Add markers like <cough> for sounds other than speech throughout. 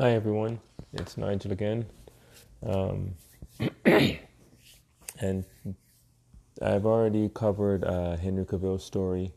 Hi everyone, it's Nigel again. Um, <coughs> and I've already covered uh, Henry Cavill's story,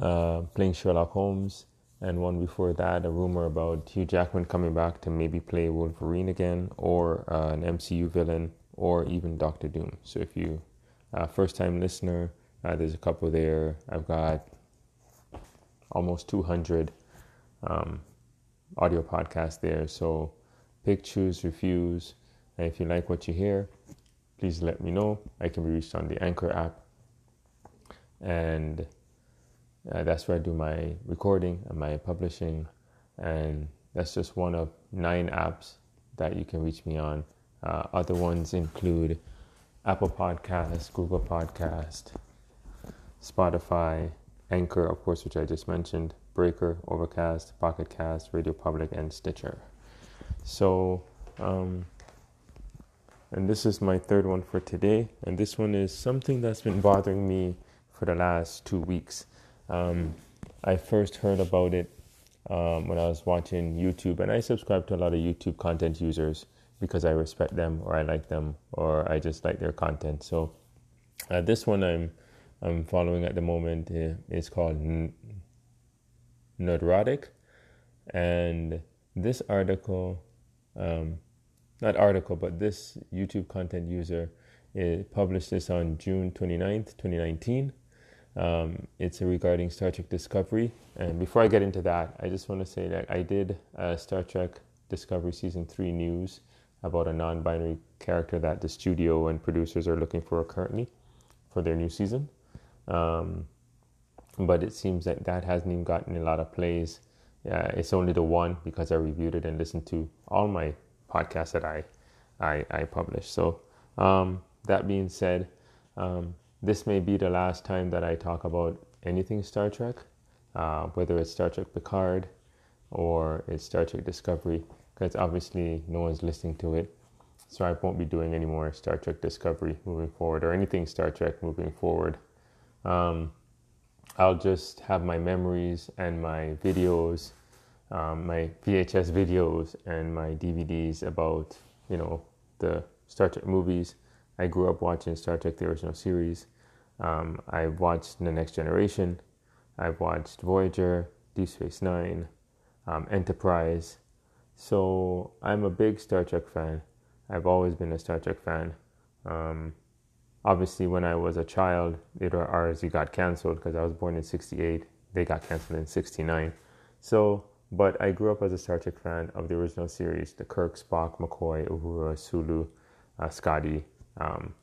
uh, playing Sherlock Holmes, and one before that, a rumor about Hugh Jackman coming back to maybe play Wolverine again, or uh, an MCU villain, or even Doctor Doom. So if you uh, first time listener, uh, there's a couple there. I've got almost 200. Um, audio podcast there. So pick, choose, refuse. And if you like what you hear, please let me know. I can be reached on the Anchor app. And uh, that's where I do my recording and my publishing. And that's just one of nine apps that you can reach me on. Uh, other ones include Apple Podcast, Google Podcast, Spotify, Anchor, of course, which I just mentioned, Breaker, Overcast, Pocket Cast, Radio Public, and Stitcher. So, um, and this is my third one for today. And this one is something that's been bothering me for the last two weeks. Um, I first heard about it um, when I was watching YouTube, and I subscribe to a lot of YouTube content users because I respect them or I like them or I just like their content. So, uh, this one I'm I'm following at the moment uh, is called Nerdrotic. And this article, um, not article, but this YouTube content user it published this on June 29th, 2019. Um, it's regarding Star Trek Discovery. And before I get into that, I just want to say that I did Star Trek Discovery Season 3 news about a non binary character that the studio and producers are looking for currently for their new season. Um, but it seems that that hasn't even gotten a lot of plays. Uh, it's only the one because I reviewed it and listened to all my podcasts that I I, I publish. So um, that being said, um, this may be the last time that I talk about anything Star Trek, uh, whether it's Star Trek Picard or it's Star Trek Discovery, because obviously no one's listening to it. So I won't be doing any more Star Trek Discovery moving forward or anything Star Trek moving forward. Um, I'll just have my memories and my videos, um, my VHS videos and my DVDs about, you know, the Star Trek movies. I grew up watching Star Trek, the original series. Um, I watched The Next Generation. I've watched Voyager, Deep Space Nine, um, Enterprise. So I'm a big Star Trek fan. I've always been a Star Trek fan. Um, obviously when I was a child, it RZ got canceled because I was born in 68. They got canceled in 69. So, but I grew up as a Star Trek fan of the original series, the Kirk, Spock, McCoy, Uhura, Sulu, uh, Scotty um,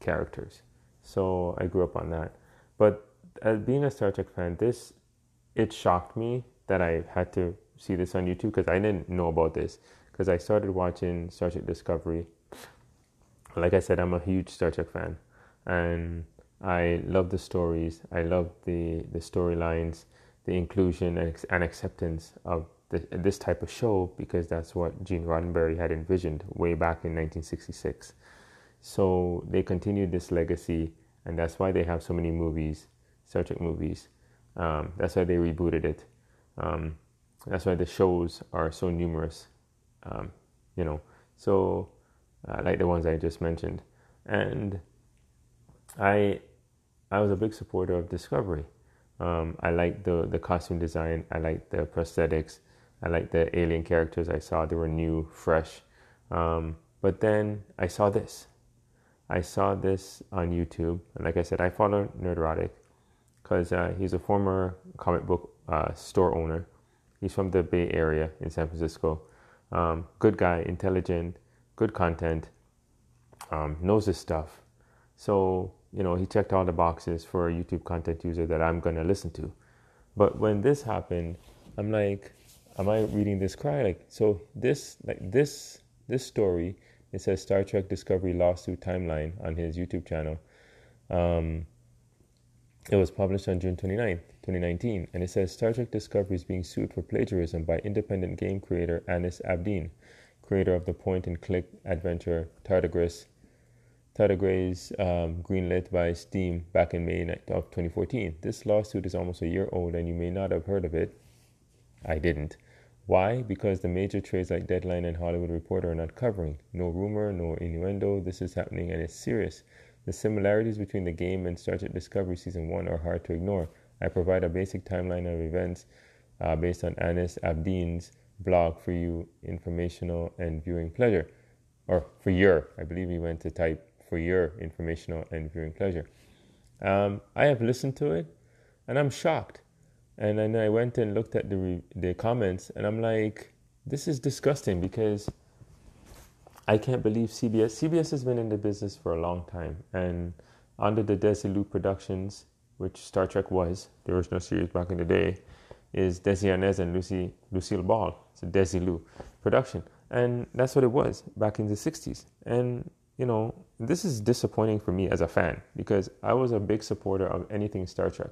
characters. So I grew up on that. But as being a Star Trek fan, this, it shocked me that I had to see this on YouTube because I didn't know about this because I started watching Star Trek Discovery. Like I said, I'm a huge Star Trek fan and I love the stories. I love the the storylines, the inclusion and, and acceptance of the, this type of show because that's what Gene Roddenberry had envisioned way back in 1966. So they continued this legacy, and that's why they have so many movies, Star Trek movies. Um, that's why they rebooted it. Um, that's why the shows are so numerous. Um, you know, so uh, like the ones I just mentioned, and I I was a big supporter of Discovery. Um, I liked the the costume design. I liked the prosthetics. I liked the alien characters I saw. They were new, fresh. Um, but then I saw this. I saw this on YouTube, and like I said, I follow Nerdrotic because uh, he's a former comic book uh, store owner. He's from the Bay Area in San Francisco. Um, good guy, intelligent, good content, um, knows his stuff. So you know, he checked all the boxes for a YouTube content user that I'm to listen to. But when this happened, I'm like, am I reading this cry? Like, so this, like this, this story, it says Star Trek Discovery lawsuit timeline on his YouTube channel. Um, it was published on June 29th, 2019, and it says Star Trek Discovery is being sued for plagiarism by independent game creator Anis Abdin, creator of the point and click adventure Tardigrades Tardigrades um, greenlit by Steam back in May of 2014. This lawsuit is almost a year old, and you may not have heard of it. I didn't, Why? Because the major trades like Deadline and Hollywood Reporter are not covering. No rumor, no innuendo. This is happening and it's serious. The similarities between the game and Star Trek Discovery Season 1 are hard to ignore. I provide a basic timeline of events uh, based on Anis Abdin's blog for you, informational and viewing pleasure. Or for your, I believe he went to type for your informational and viewing pleasure. Um, I have listened to it and I'm shocked. And then I went and looked at the re- the comments, and I'm like, this is disgusting because I can't believe CBS. CBS has been in the business for a long time, and under the Desilu Productions, which Star Trek was the original series back in the day, is Desi Arnaz and Lucy Lucille Ball. It's a Desilu production, and that's what it was back in the '60s. And you know, this is disappointing for me as a fan because I was a big supporter of anything Star Trek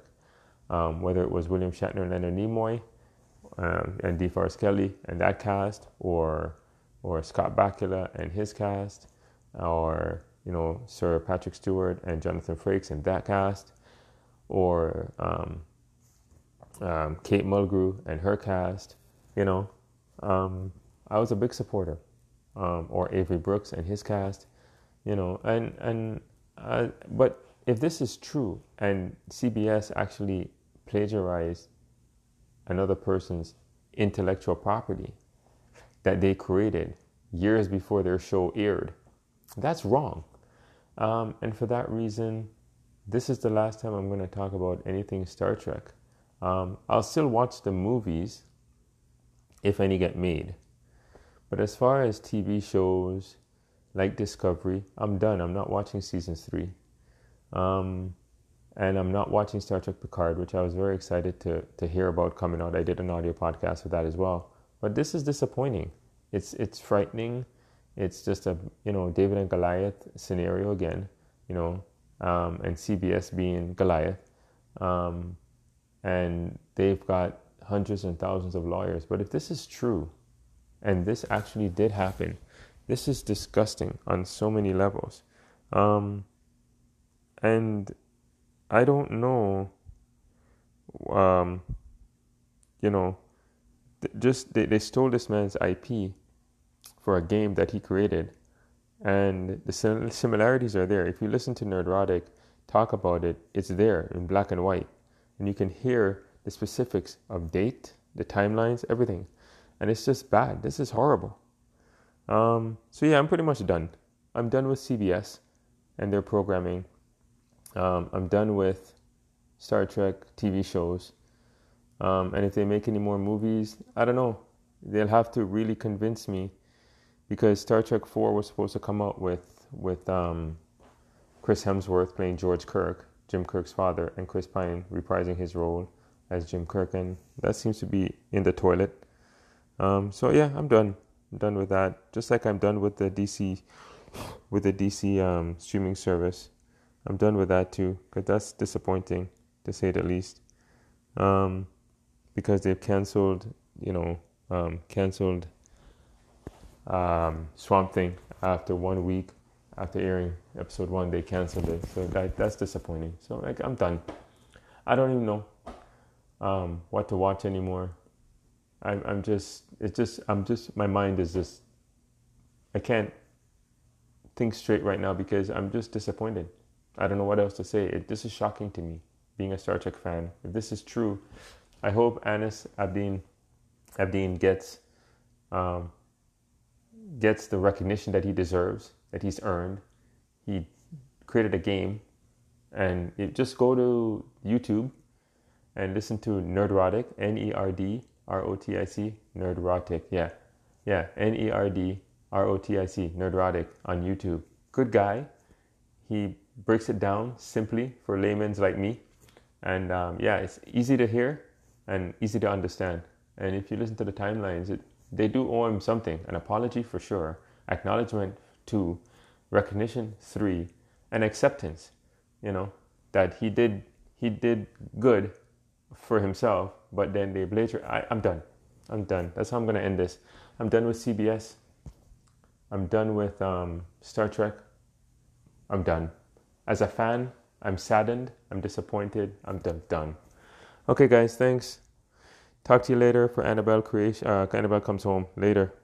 um, whether it was William Shatner and Leonard Nimoy um, and DeForest Kelley and that cast, or or Scott Bakula and his cast, or you know Sir Patrick Stewart and Jonathan Frakes and that cast, or um, um Kate Mulgrew and her cast. You know, um, I was a big supporter, um, or Avery Brooks and his cast. You know, and and uh, but if this is true and CBS actually plagiarized another person's intellectual property that they created years before their show aired. That's wrong. Um, and for that reason, this is the last time I'm going to talk about anything Star Trek. Um, I'll still watch the movies if any get made. But as far as TV shows like Discovery, I'm done. I'm not watching season three. Um, and I'm not watching Star Trek Picard, which I was very excited to to hear about coming out. I did an audio podcast with that as well. But this is disappointing. It's it's frightening. It's just a you know David and Goliath scenario again. You know, um, and CBS being Goliath, um, and they've got hundreds and thousands of lawyers. But if this is true, and this actually did happen, this is disgusting on so many levels. Um, and I don't know. Um, you know, just they, they stole this man's IP for a game that he created, and the similarities are there. If you listen to Nerdrotic talk about it, it's there in black and white, and you can hear the specifics of date, the timelines, everything, and it's just bad. This is horrible. Um, so yeah, I'm pretty much done. I'm done with CBS and their programming. Um, I'm done with Star Trek TV shows. Um, and if they make any more movies, I don't know. They'll have to really convince me because Star Trek 4 was supposed to come out with, with um, Chris Hemsworth playing George Kirk, Jim Kirk's father, and Chris Pine reprising his role as Jim Kirk. And that seems to be in the toilet. Um, so yeah, I'm done. I'm done with that. Just like I'm done with the DC, with the DC um, streaming service. I'm done with that too, because that's disappointing to say the least. Um, because they've canceled, you know, um, canceled um, Swamp Thing after one week after airing episode one. They canceled it, so that that's disappointing. So like, I'm done. I don't even know um, what to watch anymore. I'm I'm just it's just I'm just my mind is just I can't think straight right now because I'm just disappointed. I don't know what else to say. It, this is shocking to me, being a Star Trek fan. If this is true, I hope Anis Abdin Abdin gets um, gets the recognition that he deserves, that he's earned. He created a game, and it, just go to YouTube and listen to Nerdrotic, N E R D R O T I C, Nerdrotic. Yeah, yeah, N E R D R O T I C, Nerdrotic on YouTube. Good guy. He breaks it down simply for laymen's like me. And um, yeah, it's easy to hear and easy to understand. And if you listen to the timelines, it, they do owe him something an apology for sure, acknowledgement two, recognition three, and acceptance. You know that he did he did good for himself, but then they later. I, I'm done. I'm done. That's how I'm gonna end this. I'm done with CBS. I'm done with um, Star Trek. I'm done. As a fan, I'm saddened, I'm disappointed, I'm done. done. Okay, guys, thanks. talk to you later for Annabelle creation. Uh, Annabelle comes home later.